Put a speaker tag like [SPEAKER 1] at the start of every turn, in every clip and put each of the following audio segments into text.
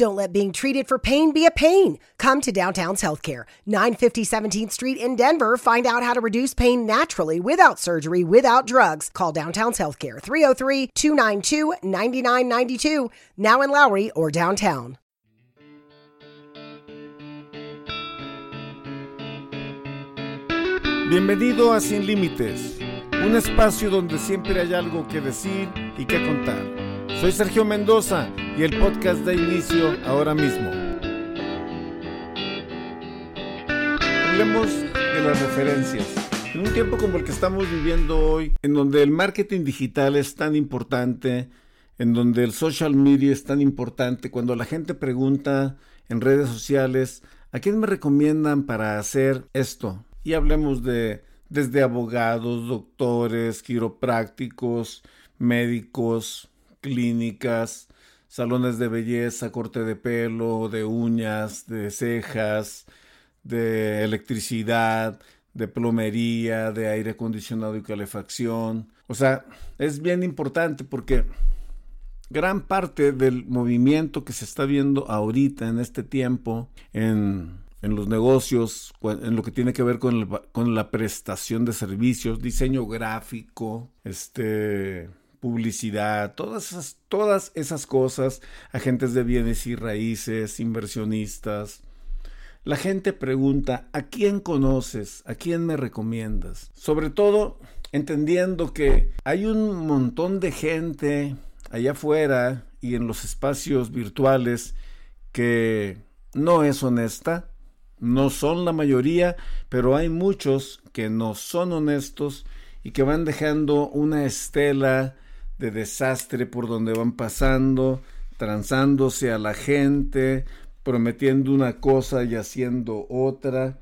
[SPEAKER 1] Don't let being treated for pain be a pain. Come to Downtown's Healthcare, 950 17th Street in Denver. Find out how to reduce pain naturally without surgery, without drugs. Call Downtown's Healthcare, 303 292 9992, now in Lowry or downtown.
[SPEAKER 2] Bienvenido a Sin Límites, un espacio donde siempre hay algo que decir y que contar. Soy Sergio Mendoza y el podcast da inicio ahora mismo. Hablemos de las referencias. En un tiempo como el que estamos viviendo hoy, en donde el marketing digital es tan importante, en donde el social media es tan importante, cuando la gente pregunta en redes sociales, ¿a quién me recomiendan para hacer esto? y hablemos de desde abogados, doctores, quiroprácticos, médicos, clínicas, salones de belleza, corte de pelo, de uñas, de cejas, de electricidad, de plomería, de aire acondicionado y calefacción. O sea, es bien importante porque gran parte del movimiento que se está viendo ahorita en este tiempo en en los negocios, en lo que tiene que ver con, con la prestación de servicios, diseño gráfico, este, publicidad, todas esas, todas esas cosas, agentes de bienes y raíces, inversionistas. La gente pregunta, ¿a quién conoces? ¿A quién me recomiendas? Sobre todo entendiendo que hay un montón de gente allá afuera y en los espacios virtuales que no es honesta, no son la mayoría, pero hay muchos que no son honestos y que van dejando una estela de desastre por donde van pasando, transándose a la gente, prometiendo una cosa y haciendo otra.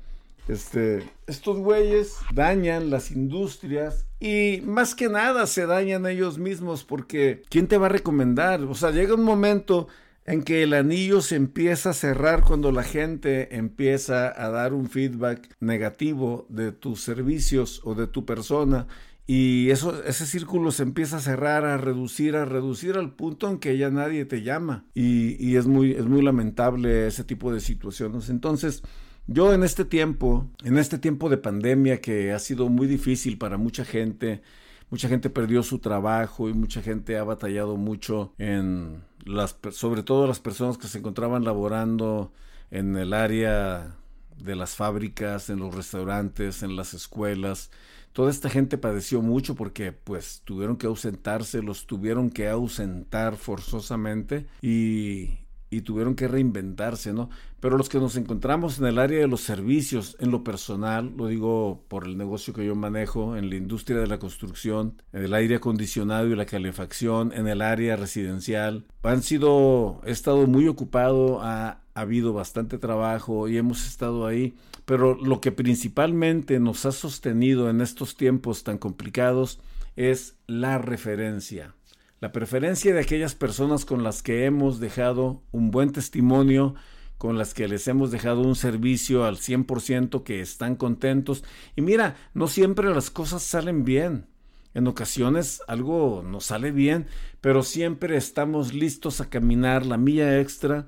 [SPEAKER 2] Este, estos güeyes dañan las industrias y más que nada se dañan ellos mismos porque ¿quién te va a recomendar? O sea, llega un momento en que el anillo se empieza a cerrar cuando la gente empieza a dar un feedback negativo de tus servicios o de tu persona y eso, ese círculo se empieza a cerrar, a reducir, a reducir al punto en que ya nadie te llama. Y, y, es, muy, es muy lamentable ese tipo de situaciones. Entonces, yo en este tiempo, en este tiempo de pandemia que ha sido muy difícil para mucha gente, mucha gente perdió su trabajo y mucha gente ha batallado mucho en las sobre todo las personas que se encontraban laborando en el área de las fábricas, en los restaurantes, en las escuelas. Toda esta gente padeció mucho porque pues tuvieron que ausentarse, los tuvieron que ausentar forzosamente y, y tuvieron que reinventarse, ¿no? Pero los que nos encontramos en el área de los servicios, en lo personal, lo digo por el negocio que yo manejo, en la industria de la construcción, en el aire acondicionado y la calefacción, en el área residencial, han sido, he estado muy ocupado, ha, ha habido bastante trabajo y hemos estado ahí, pero lo que principalmente nos ha sostenido en estos tiempos tan complicados es la referencia la preferencia de aquellas personas con las que hemos dejado un buen testimonio, con las que les hemos dejado un servicio al 100%, que están contentos. Y mira, no siempre las cosas salen bien. En ocasiones algo nos sale bien, pero siempre estamos listos a caminar la milla extra,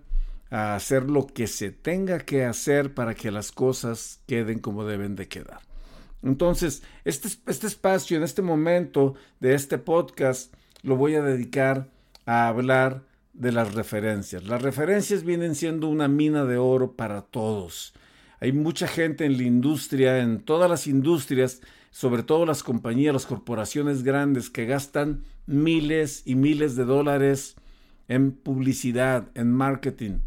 [SPEAKER 2] a hacer lo que se tenga que hacer para que las cosas queden como deben de quedar. Entonces, este, este espacio, en este momento de este podcast, lo voy a dedicar a hablar de las referencias. Las referencias vienen siendo una mina de oro para todos. Hay mucha gente en la industria, en todas las industrias, sobre todo las compañías, las corporaciones grandes que gastan miles y miles de dólares en publicidad, en marketing.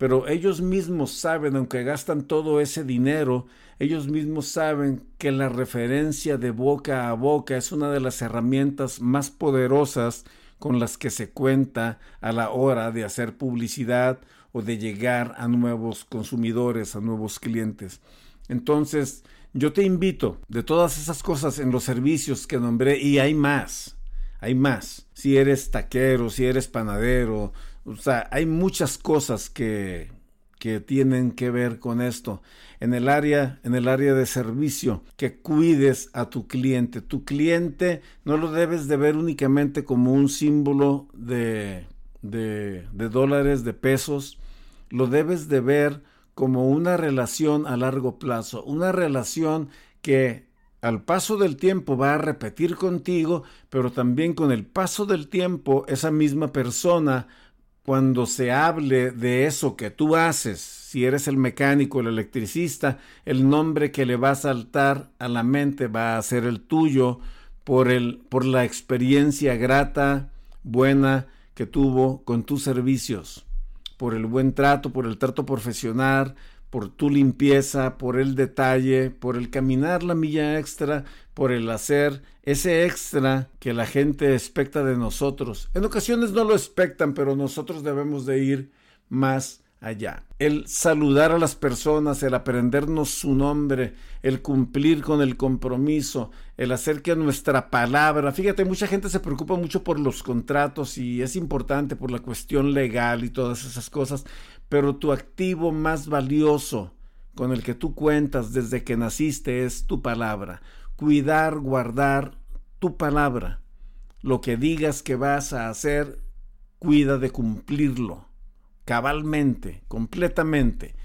[SPEAKER 2] Pero ellos mismos saben, aunque gastan todo ese dinero, ellos mismos saben que la referencia de boca a boca es una de las herramientas más poderosas con las que se cuenta a la hora de hacer publicidad o de llegar a nuevos consumidores, a nuevos clientes. Entonces, yo te invito de todas esas cosas en los servicios que nombré, y hay más, hay más. Si eres taquero, si eres panadero, o sea, hay muchas cosas que, que tienen que ver con esto. En el área, en el área de servicio, que cuides a tu cliente. Tu cliente no lo debes de ver únicamente como un símbolo de, de, de dólares, de pesos, lo debes de ver como una relación a largo plazo, una relación que al paso del tiempo va a repetir contigo, pero también con el paso del tiempo esa misma persona, cuando se hable de eso que tú haces, si eres el mecánico, el electricista, el nombre que le va a saltar a la mente va a ser el tuyo por, el, por la experiencia grata, buena que tuvo con tus servicios, por el buen trato, por el trato profesional, por tu limpieza, por el detalle, por el caminar la milla extra, por el hacer ese extra que la gente expecta de nosotros. En ocasiones no lo expectan, pero nosotros debemos de ir más allá. El saludar a las personas, el aprendernos su nombre, el cumplir con el compromiso, el hacer que nuestra palabra, fíjate, mucha gente se preocupa mucho por los contratos y es importante por la cuestión legal y todas esas cosas, pero tu activo más valioso con el que tú cuentas desde que naciste es tu palabra. Cuidar, guardar tu palabra. Lo que digas que vas a hacer, cuida de cumplirlo cabalmente, completamente.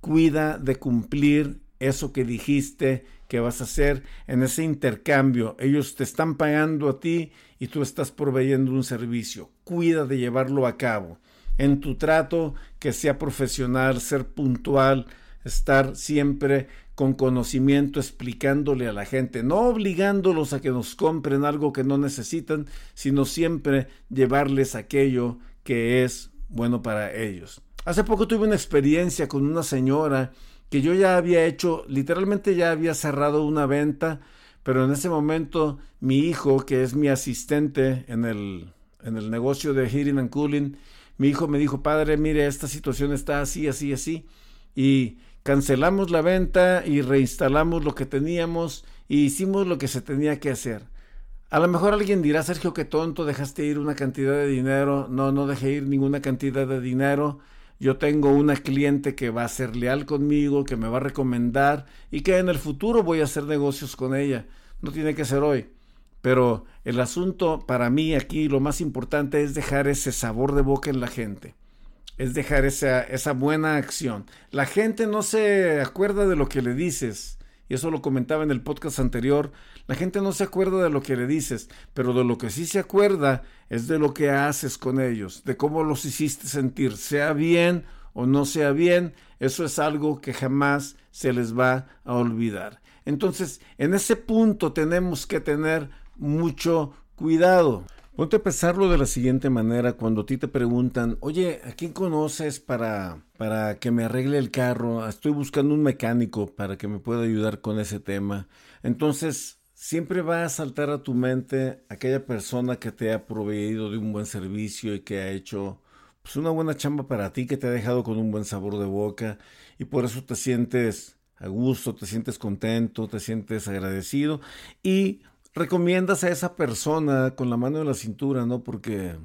[SPEAKER 2] Cuida de cumplir eso que dijiste que vas a hacer en ese intercambio. Ellos te están pagando a ti y tú estás proveyendo un servicio. Cuida de llevarlo a cabo. En tu trato, que sea profesional, ser puntual, estar siempre con conocimiento explicándole a la gente, no obligándolos a que nos compren algo que no necesitan, sino siempre llevarles aquello que es bueno para ellos. Hace poco tuve una experiencia con una señora que yo ya había hecho, literalmente ya había cerrado una venta, pero en ese momento mi hijo, que es mi asistente en el, en el negocio de heating and cooling, mi hijo me dijo, padre, mire, esta situación está así, así, así, y cancelamos la venta y reinstalamos lo que teníamos y hicimos lo que se tenía que hacer. A lo mejor alguien dirá, Sergio, qué tonto, dejaste ir una cantidad de dinero. No, no dejé ir ninguna cantidad de dinero. Yo tengo una cliente que va a ser leal conmigo, que me va a recomendar y que en el futuro voy a hacer negocios con ella. No tiene que ser hoy. Pero el asunto para mí aquí, lo más importante es dejar ese sabor de boca en la gente. Es dejar esa, esa buena acción. La gente no se acuerda de lo que le dices y eso lo comentaba en el podcast anterior, la gente no se acuerda de lo que le dices, pero de lo que sí se acuerda es de lo que haces con ellos, de cómo los hiciste sentir, sea bien o no sea bien, eso es algo que jamás se les va a olvidar. Entonces, en ese punto tenemos que tener mucho cuidado. Ponte a pensarlo de la siguiente manera, cuando a ti te preguntan, oye, ¿a quién conoces para, para que me arregle el carro? Estoy buscando un mecánico para que me pueda ayudar con ese tema. Entonces, siempre va a saltar a tu mente aquella persona que te ha proveído de un buen servicio y que ha hecho pues, una buena chamba para ti, que te ha dejado con un buen sabor de boca y por eso te sientes a gusto, te sientes contento, te sientes agradecido y recomiendas a esa persona con la mano en la cintura, ¿no? Porque,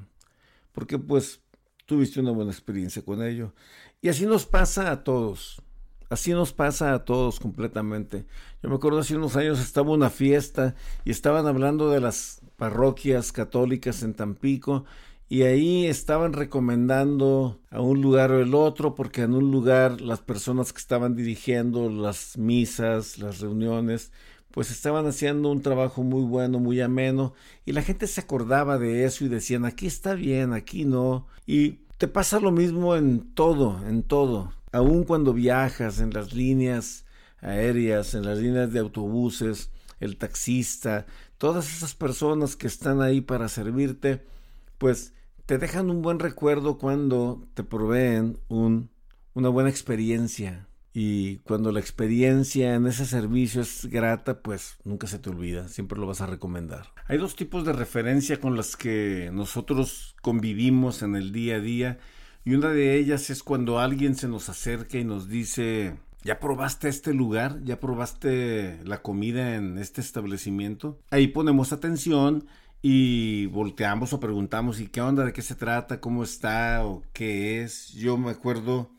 [SPEAKER 2] porque pues tuviste una buena experiencia con ello. Y así nos pasa a todos. Así nos pasa a todos completamente. Yo me acuerdo hace unos años estaba una fiesta y estaban hablando de las parroquias católicas en Tampico y ahí estaban recomendando a un lugar o el otro porque en un lugar las personas que estaban dirigiendo las misas, las reuniones, pues estaban haciendo un trabajo muy bueno, muy ameno, y la gente se acordaba de eso y decían, aquí está bien, aquí no. Y te pasa lo mismo en todo, en todo. Aun cuando viajas en las líneas aéreas, en las líneas de autobuses, el taxista, todas esas personas que están ahí para servirte, pues te dejan un buen recuerdo cuando te proveen un, una buena experiencia, y cuando la experiencia en ese servicio es grata, pues nunca se te olvida, siempre lo vas a recomendar. Hay dos tipos de referencia con las que nosotros convivimos en el día a día y una de ellas es cuando alguien se nos acerca y nos dice, ¿ya probaste este lugar? ¿Ya probaste la comida en este establecimiento? Ahí ponemos atención y volteamos o preguntamos, ¿y qué onda? ¿De qué se trata? ¿Cómo está? ¿O qué es? Yo me acuerdo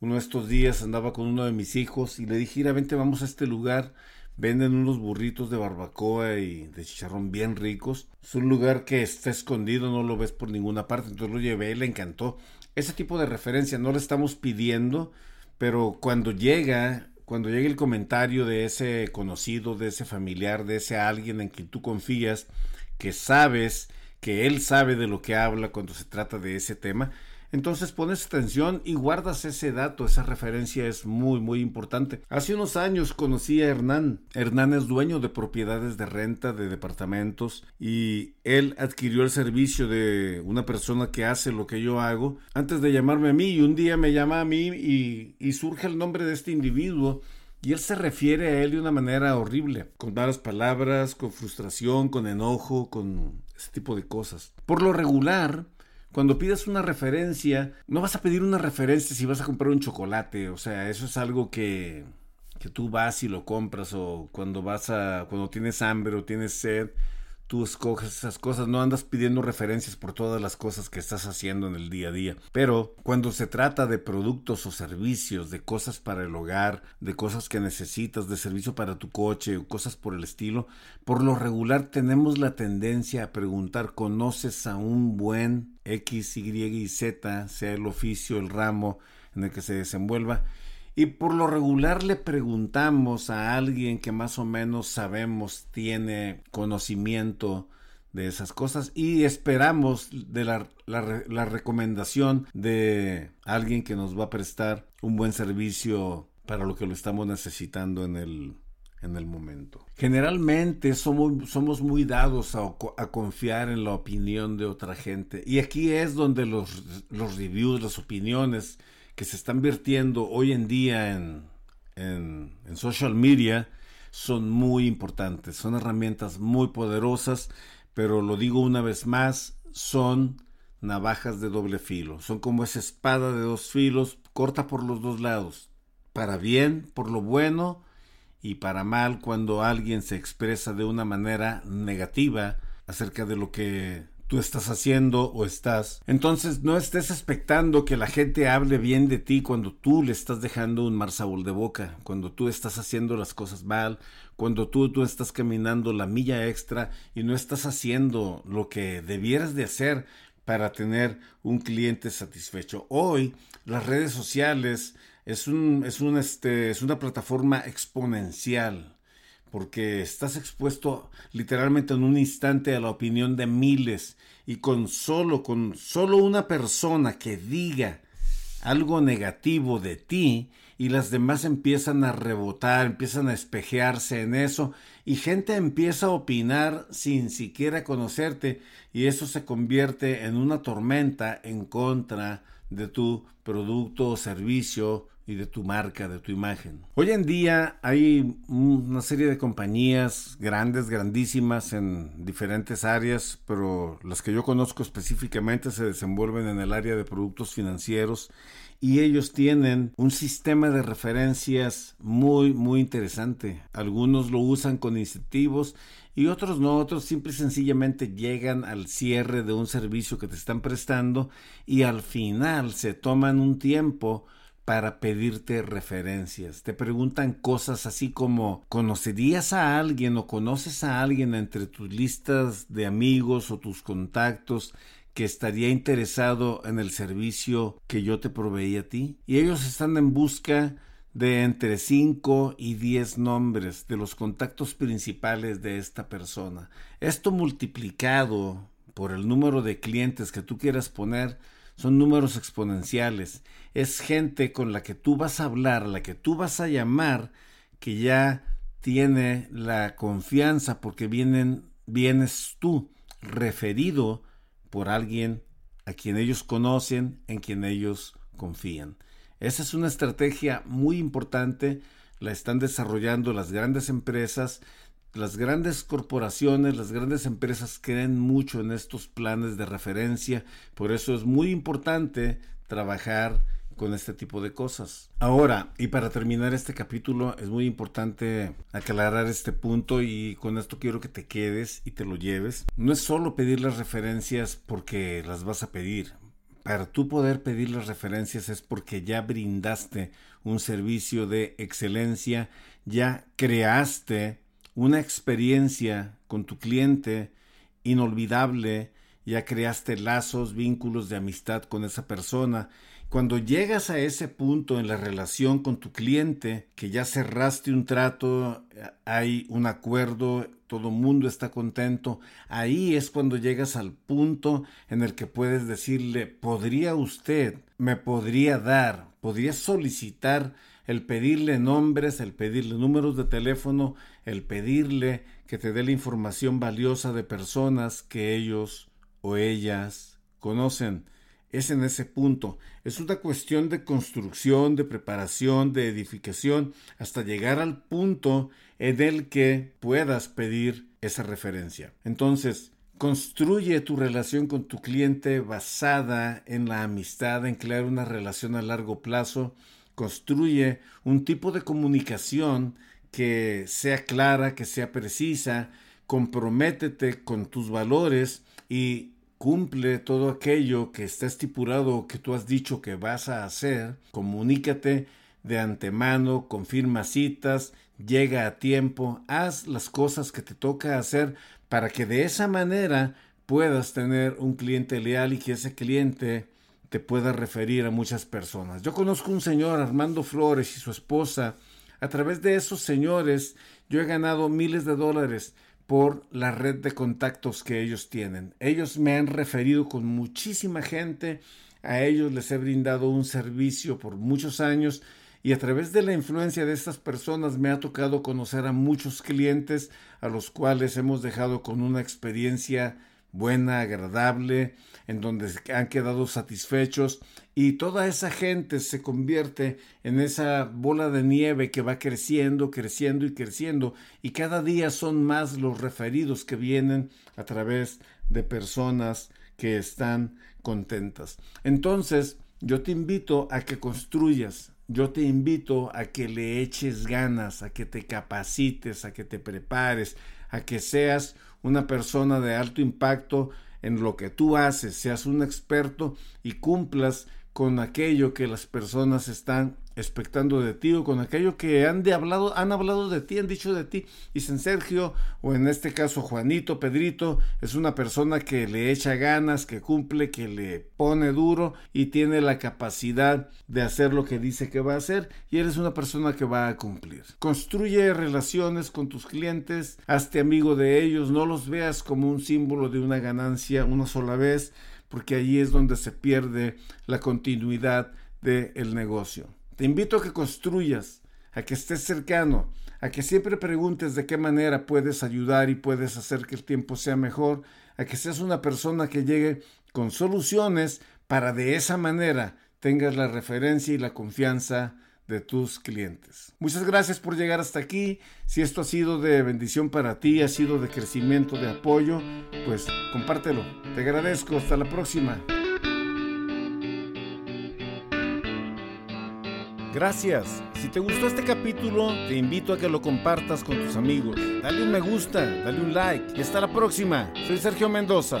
[SPEAKER 2] uno de estos días andaba con uno de mis hijos y le dije, mira, vente, vamos a este lugar, venden unos burritos de barbacoa y de chicharrón bien ricos. Es un lugar que está escondido, no lo ves por ninguna parte, entonces lo llevé, le encantó. Ese tipo de referencia no le estamos pidiendo, pero cuando llega, cuando llega el comentario de ese conocido, de ese familiar, de ese alguien en quien tú confías, que sabes que él sabe de lo que habla cuando se trata de ese tema, entonces pones atención y guardas ese dato, esa referencia es muy muy importante. Hace unos años conocí a Hernán. Hernán es dueño de propiedades de renta de departamentos y él adquirió el servicio de una persona que hace lo que yo hago antes de llamarme a mí y un día me llama a mí y, surge el nombre de este individuo. Y él se refiere a él de una manera horrible, con malas palabras, con frustración, con enojo, con ese tipo de cosas. Por lo regular, cuando pidas una referencia, no vas a pedir una referencia si vas a comprar un chocolate, o sea, eso es algo que, que tú vas y lo compras o cuando vas a cuando tienes hambre o tienes sed, tú escoges esas cosas, no andas pidiendo referencias por todas las cosas que estás haciendo en el día a día. Pero cuando se trata de productos o servicios, de cosas para el hogar, de cosas que necesitas, de servicio para tu coche o cosas por el estilo, por lo regular tenemos la tendencia a preguntar, ¿conoces a un buen X, Y y Z, sea el oficio, el ramo en el que se desenvuelva? Y por lo regular le preguntamos a alguien que más o menos sabemos tiene conocimiento de esas cosas y esperamos de la, la, recomendación de alguien que nos va a prestar un buen servicio para lo que lo estamos necesitando en el, en el momento. Generalmente somos, somos muy dados a, a, confiar en la opinión de otra gente y aquí es donde los, los reviews, las opiniones que se están vertiendo hoy en día en, en, social media son muy importantes, son herramientas muy poderosas, pero lo digo una vez más, son navajas de doble filo, son como esa espada de dos filos, corta por los dos lados, para bien, por lo bueno, y para mal cuando alguien se expresa de una manera negativa acerca de lo que tú estás haciendo o estás. Entonces no estés expectando que la gente hable bien de ti cuando tú le estás dejando un mar de boca, cuando tú estás haciendo las cosas mal, cuando tú, tú estás caminando la milla extra y no estás haciendo lo que debieras de hacer para tener un cliente satisfecho. Hoy las redes sociales es un, es un, este, es una plataforma exponencial porque estás expuesto literalmente en un instante a la opinión de miles y con solo con solo una persona que diga algo negativo de ti y las demás empiezan a rebotar, empiezan a espejearse en eso y gente empieza a opinar sin siquiera conocerte y eso se convierte en una tormenta en contra de tu producto o servicio y de tu marca, de tu imagen. Hoy en día hay una serie de compañías grandes, grandísimas en diferentes áreas, pero las que yo conozco específicamente se desenvuelven en el área de productos financieros y ellos tienen un sistema de referencias muy muy interesante. Algunos lo usan con incentivos y otros no, otros simple y sencillamente llegan al cierre de un servicio que te están prestando y al final se toman un tiempo para pedirte referencias. Te preguntan cosas así como ¿conocerías a alguien o conoces a alguien entre tus listas de amigos o tus contactos que estaría interesado en el servicio que yo te proveí a ti? Y ellos están en busca de entre 5 y 10 nombres de los contactos principales de esta persona. Esto multiplicado por el número de clientes que tú quieras poner son números exponenciales. Es gente con la que tú vas a hablar, la que tú vas a llamar, que ya tiene la confianza porque vienen, vienes tú referido por alguien a quien ellos conocen, en quien ellos confían. Esa es una estrategia muy importante, la están desarrollando las grandes empresas, las grandes corporaciones, las grandes empresas creen mucho en estos planes de referencia, por eso es muy importante trabajar con este tipo de cosas. Ahora, y para terminar este capítulo, es muy importante aclarar este punto y con esto quiero que te quedes y te lo lleves. No es solo pedir las referencias porque las vas a pedir. Para tú poder pedir las referencias es porque ya brindaste un servicio de excelencia, ya creaste una experiencia con tu cliente inolvidable, ya creaste lazos, vínculos de amistad con esa persona. Cuando llegas a ese punto en la relación con tu cliente, que ya cerraste un trato, hay un acuerdo, todo mundo está contento, ahí es cuando llegas al punto en el que puedes decirle, ¿podría usted, me podría dar, podría solicitar el pedirle nombres, el pedirle números de teléfono, el pedirle que te dé la información valiosa de personas que ellos o ellas conocen. Es en ese punto. Es una cuestión de construcción, de preparación, de edificación, hasta llegar al punto en el que puedas pedir esa referencia. Entonces, construye tu relación con tu cliente basada en la amistad, en crear una relación a largo plazo. Construye un tipo de comunicación que sea clara, que sea precisa, comprométete con tus valores y cumple todo aquello que está estipulado o que tú has dicho que vas a hacer, comunícate de antemano, confirma citas, llega a tiempo, haz las cosas que te toca hacer para que de esa manera puedas tener un cliente leal y que ese cliente te pueda referir a muchas personas. Yo conozco un señor, Armando Flores, y su esposa. A través de esos señores yo he ganado miles de dólares por la red de contactos que ellos tienen. Ellos me han referido con muchísima gente, a ellos les he brindado un servicio por muchos años y a través de la influencia de estas personas me ha tocado conocer a muchos clientes a los cuales hemos dejado con una experiencia buena, agradable, en donde han quedado satisfechos y toda esa gente se convierte en esa bola de nieve que va creciendo, creciendo y creciendo y cada día son más los referidos que vienen a través de personas que están contentas. Entonces, yo te invito a que construyas, yo te invito a que le eches ganas, a que te capacites, a que te prepares, a que seas una persona de alto impacto en lo que tú haces, seas un experto y cumplas con aquello que las personas están expectando de ti o con aquello que han, de hablado, han hablado de ti, han dicho de ti. San Sergio, o en este caso Juanito, Pedrito, es una persona que le echa ganas, que cumple, que le pone duro y tiene la capacidad de hacer lo que dice que va a hacer y eres una persona que va a cumplir. Construye relaciones con tus clientes, hazte amigo de ellos, no los veas como un símbolo de una ganancia una sola vez, porque allí es donde se pierde la continuidad del negocio. Te invito a que construyas, a que estés cercano, a que siempre preguntes de qué manera puedes ayudar y puedes hacer que el tiempo sea mejor, a que seas una persona que llegue con soluciones para de esa manera tengas la referencia y la confianza de tus clientes. Muchas gracias por llegar hasta aquí. Si esto ha sido de bendición para ti, ha sido de crecimiento, de apoyo, pues compártelo. Te agradezco. Hasta la próxima. Gracias. Si te gustó este capítulo, te invito a que lo compartas con tus amigos. Dale un me gusta, dale un like y hasta la próxima. Soy Sergio Mendoza.